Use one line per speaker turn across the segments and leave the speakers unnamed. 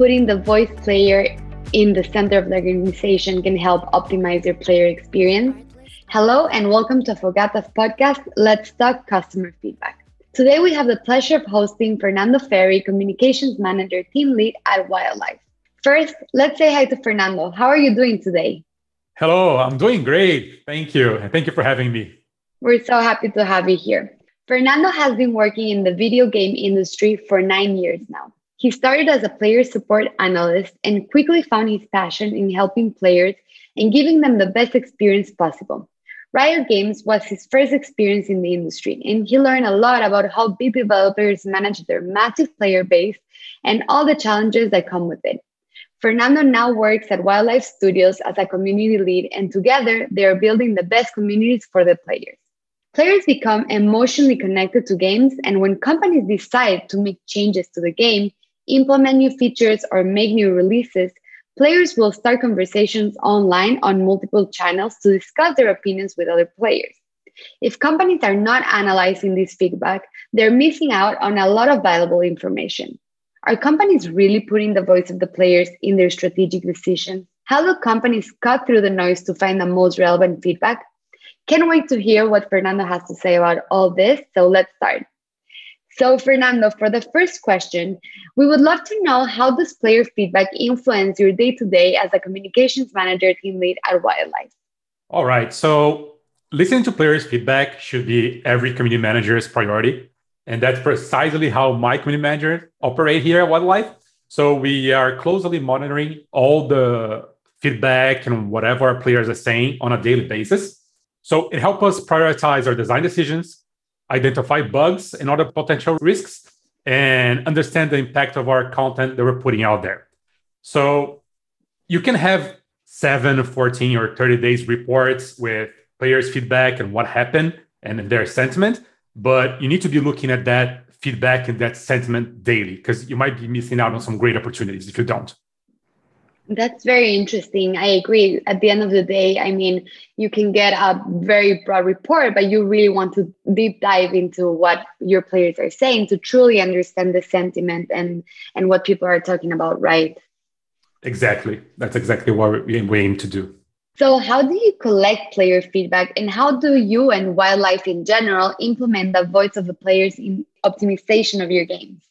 putting the voice player in the center of the organization can help optimize your player experience? Hello, and welcome to Affogata's podcast, Let's Talk Customer Feedback. Today, we have the pleasure of hosting Fernando Ferri, Communications Manager Team Lead at Wildlife. First, let's say hi to Fernando. How are you doing today?
Hello, I'm doing great. Thank you. And thank you for having me.
We're so happy to have you here. Fernando has been working in the video game industry for nine years now. He started as a player support analyst and quickly found his passion in helping players and giving them the best experience possible. Riot Games was his first experience in the industry, and he learned a lot about how big developers manage their massive player base and all the challenges that come with it. Fernando now works at Wildlife Studios as a community lead, and together they are building the best communities for the players. Players become emotionally connected to games, and when companies decide to make changes to the game, implement new features, or make new releases, players will start conversations online on multiple channels to discuss their opinions with other players. If companies are not analyzing this feedback, they're missing out on a lot of valuable information. Are companies really putting the voice of the players in their strategic decisions? How do companies cut through the noise to find the most relevant feedback? Can't wait to hear what Fernando has to say about all this, so let's start. So, Fernando, for the first question, we would love to know how does player feedback influence your day to day as a communications manager team lead at Wildlife?
All right. So, listening to players' feedback should be every community manager's priority. And that's precisely how my community manager operate here at Wildlife. So, we are closely monitoring all the feedback and whatever our players are saying on a daily basis. So, it helps us prioritize our design decisions identify bugs and other potential risks, and understand the impact of our content that we're putting out there. So you can have 7, 14, or 30 days reports with players' feedback and what happened and their sentiment, but you need to be looking at that feedback and that sentiment daily because you might be missing out on some great opportunities if you don't.
That's very interesting. I agree. At the end of the day, I mean, you can get a very broad report, but you really want to deep dive into what your players are saying to truly understand the sentiment and and what people are talking about, right?
Exactly. That's exactly what we aim to do.
So, how do you collect player feedback, and how do you and wildlife in general implement the voice of the players in optimization of your games?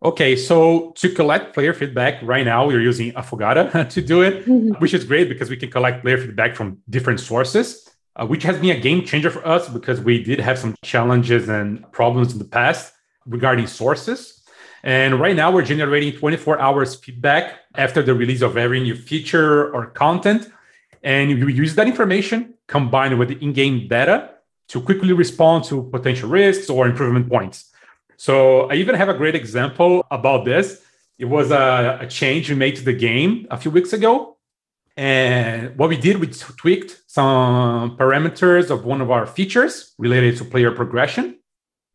Okay, so to collect player feedback right now, we're using Affogata to do it, mm-hmm. which is great because we can collect player feedback from different sources, uh, which has been a game changer for us because we did have some challenges and problems in the past regarding sources. And right now, we're generating 24 hours feedback after the release of every new feature or content. And we use that information combined with the in game data to quickly respond to potential risks or improvement points. So I even have a great example about this. It was a, a change we made to the game a few weeks ago. And what we did, we tweaked some parameters of one of our features related to player progression.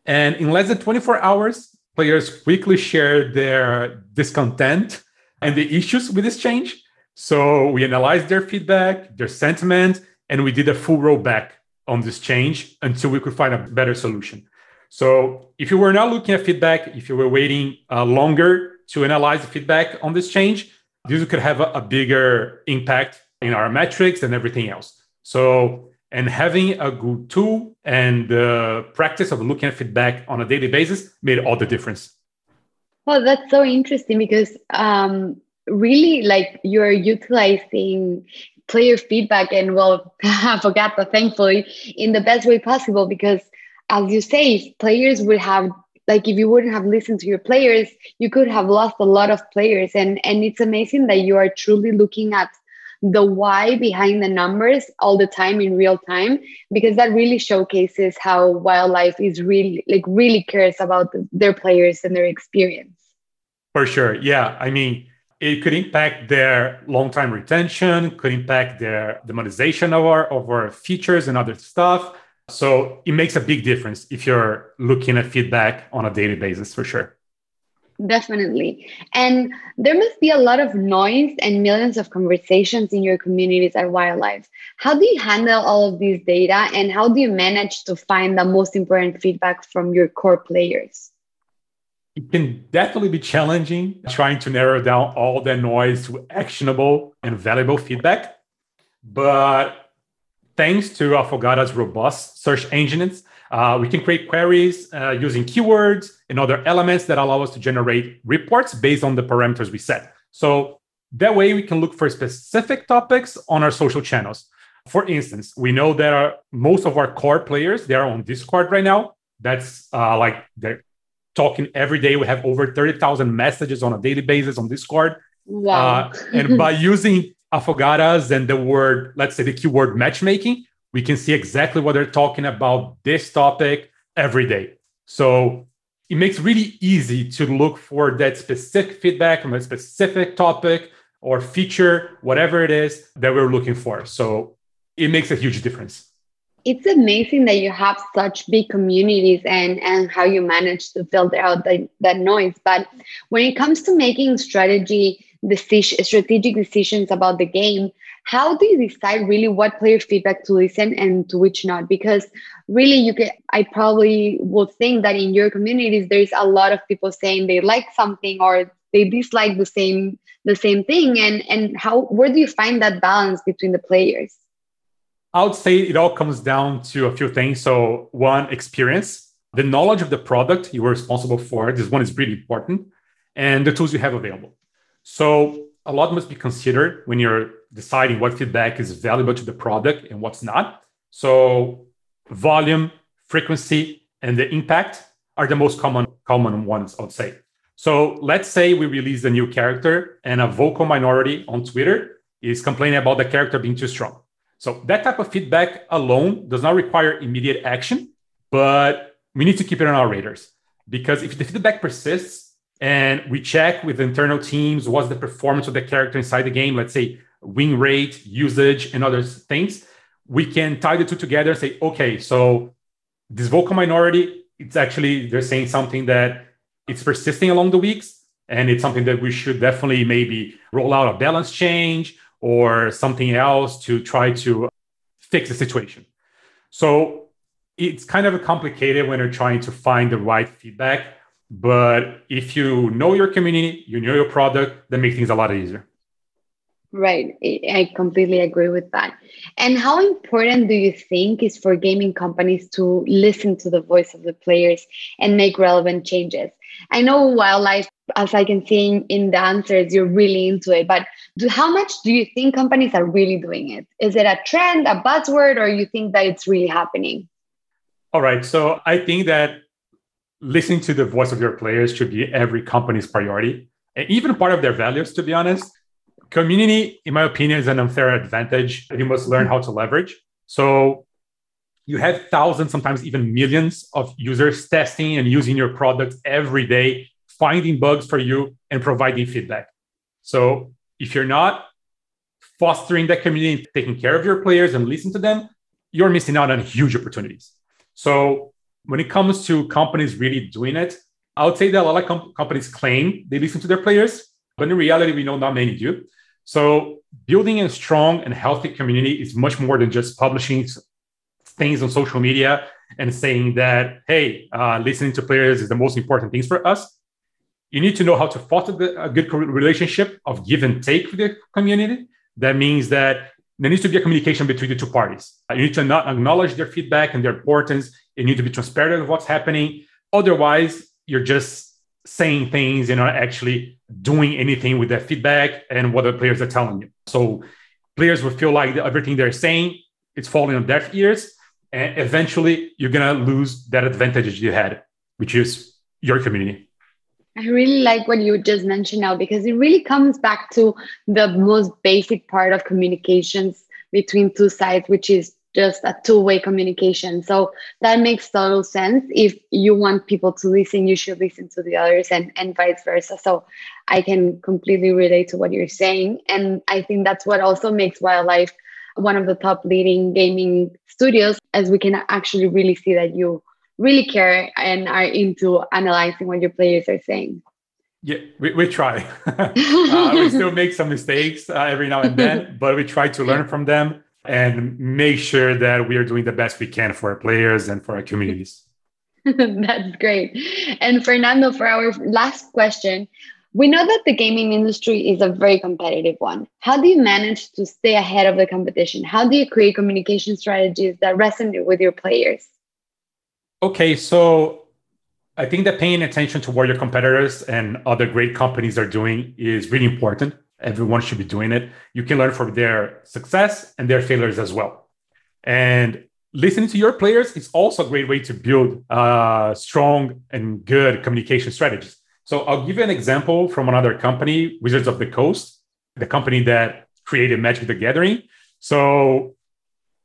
And in less than 24 hours, players quickly shared their discontent and the issues with this change. So we analyzed their feedback, their sentiment, and we did a full rollback on this change until we could find a better solution. So if you were not looking at feedback, if you were waiting uh, longer to analyze the feedback on this change, this could have a, a bigger impact in our metrics and everything else. So, and having a good tool and the practice of looking at feedback on a daily basis made all the difference.
Well, that's so interesting because um, really, like you're utilizing player feedback and well, I forgot, but thankfully, in the best way possible because as you say, players would have like if you wouldn't have listened to your players, you could have lost a lot of players. And and it's amazing that you are truly looking at the why behind the numbers all the time in real time because that really showcases how wildlife is really like really cares about their players and their experience.
For sure. Yeah. I mean it could impact their long-time retention could impact their the monetization of our of our features and other stuff so it makes a big difference if you're looking at feedback on a daily basis for sure.
Definitely. And there must be a lot of noise and millions of conversations in your communities at Wildlife. How do you handle all of these data and how do you manage to find the most important feedback from your core players?
it can definitely be challenging trying to narrow down all that noise to actionable and valuable feedback. But thanks to Affogata's robust search engines, uh, we can create queries uh, using keywords and other elements that allow us to generate reports based on the parameters we set. So that way, we can look for specific topics on our social channels. For instance, we know that our, most of our core players they are on Discord right now. That's uh, like they're talking every day. We have over thirty thousand messages on a daily basis on Discord.
Wow!
Uh, and by using Affogatas and the word, let's say the keyword matchmaking, we can see exactly what they're talking about this topic every day. So it makes really easy to look for that specific feedback from a specific topic or feature, whatever it is that we're looking for. So it makes a huge difference.
It's amazing that you have such big communities and, and how you manage to filter out the, that noise. But when it comes to making strategy decision, strategic decisions about the game, how do you decide really what player feedback to listen and to which not? Because really, you can. I probably would think that in your communities, there's a lot of people saying they like something or they dislike the same the same thing. And and how where do you find that balance between the players?
I would say it all comes down to a few things. So one experience. The knowledge of the product you were responsible for this one is really important. And the tools you have available so a lot must be considered when you're deciding what feedback is valuable to the product and what's not. So volume frequency and the impact are the most common common ones i would say. So let's say we release a new character and a vocal minority on Twitter is complaining about the character being too strong. So that type of feedback alone does not require immediate action, but we need to keep it on our radars. Because if the feedback persists and we check with internal teams what's the performance of the character inside the game, let's say win rate, usage, and other things, we can tie the two together and say, okay, so this vocal minority, it's actually they're saying something that it's persisting along the weeks and it's something that we should definitely maybe roll out a balance change or something else to try to fix the situation. So it's kind of complicated when you're trying to find the right feedback but if you know your community you know your product that makes things a lot easier
Right. I completely agree with that. And how important do you think is for gaming companies to listen to the voice of the players and make relevant changes? I know wildlife, as I can see in, in the answers, you're really into it, but do, how much do you think companies are really doing it? Is it a trend, a buzzword, or you think that it's really happening?
All right. So I think that listening to the voice of your players should be every company's priority, and even part of their values, to be honest. Community, in my opinion, is an unfair advantage that you must learn how to leverage. So you have thousands, sometimes even millions of users testing and using your product every day, finding bugs for you and providing feedback. So if you're not fostering that community, taking care of your players and listening to them, you're missing out on huge opportunities. So when it comes to companies really doing it, I would say that a lot of com- companies claim they listen to their players, but in reality, we know not many do. So building a strong and healthy community is much more than just publishing things on social media and saying that, hey, uh, listening to players is the most important things for us. You need to know how to foster the, a good relationship of give and take with the community. That means that there needs to be a communication between the two parties. Uh, you need to not acknowledge their feedback and their importance. You need to be transparent of what's happening. Otherwise, you're just saying things and not actually doing anything with that feedback and what the players are telling you. So players will feel like everything they're saying is falling on deaf ears and eventually you're to lose that advantage you had which is your community
i really like what you just mentioned now because it really comes back to the most basic part of communications between two sides which is just a two-way communication. So that makes total sense. If you want people to listen you should listen to the others and and vice versa. So i can completely relate to what you're saying. And i think that's what also makes wildlife one of the top leading gaming studios, as we can actually really see that you really care and are into analyzing what your players are saying.
Yeah, we, we try. uh, we still make some mistakes uh, every now and then, but we try to learn from them and make sure that we are doing the best we can for our players and for our communities.
That's great. And Fernando, for our last question, we know that the gaming industry is a very competitive one. How do you manage to stay ahead of the competition? How do you create communication strategies that resonate with your players?
Okay, so I think that paying attention to what your competitors and other great companies are doing is really important. Everyone should be doing it. You can learn from their success and their failures as well. And listening to your players is also a great way to build uh, strong and good communication strategies. So I'll give you an example from another company, Wizards of the Coast, the company that created Magic the Gathering. So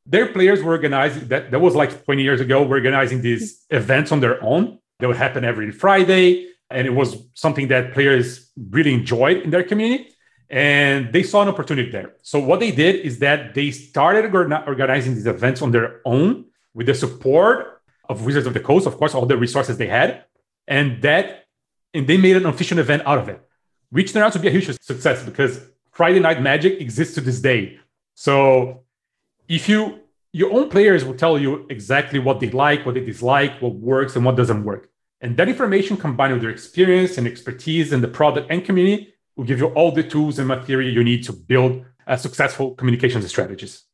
their players were organizing that that was like 20 years ago, were organizing these events on their own. that would happen every Friday. And it was something that players really enjoyed in their community. And they saw an opportunity there. So what they did is that they started organizing these events on their own with the support of Wizards of the Coast, of course, all the resources they had. And that and they made an official event out of it, which turned out to be a huge success because Friday Night Magic exists to this day. So if you your own players will tell you exactly what they like, what they dislike, what works and what doesn't work. And that information combined with their experience and expertise in the product and community will give you all the tools and material you need to build a successful communications strategies.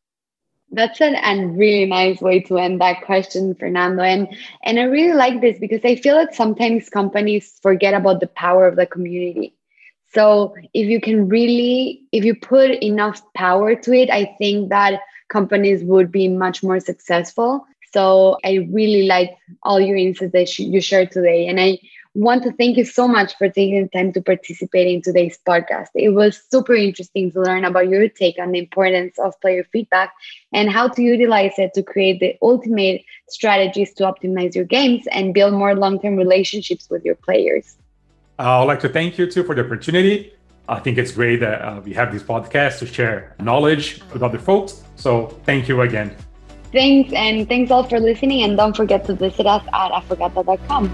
That's an, a really nice way to end that question, Fernando. And and I really like this because I feel that sometimes companies forget about the power of the community. So if you can really, if you put enough power to it, I think that companies would be much more successful. So I really like all your insights that you shared today. And I want to thank you so much for taking the time to participate in today's podcast. It was super interesting to learn about your take on the importance of player feedback and how to utilize it to create the ultimate strategies to optimize your games and build more long term relationships with your players.
Uh, I would like to thank you too for the opportunity. I think it's great that uh, we have this podcast to share knowledge with other folks. So thank you again.
Thanks, and thanks all for listening. And don't forget to visit us at affogata.com.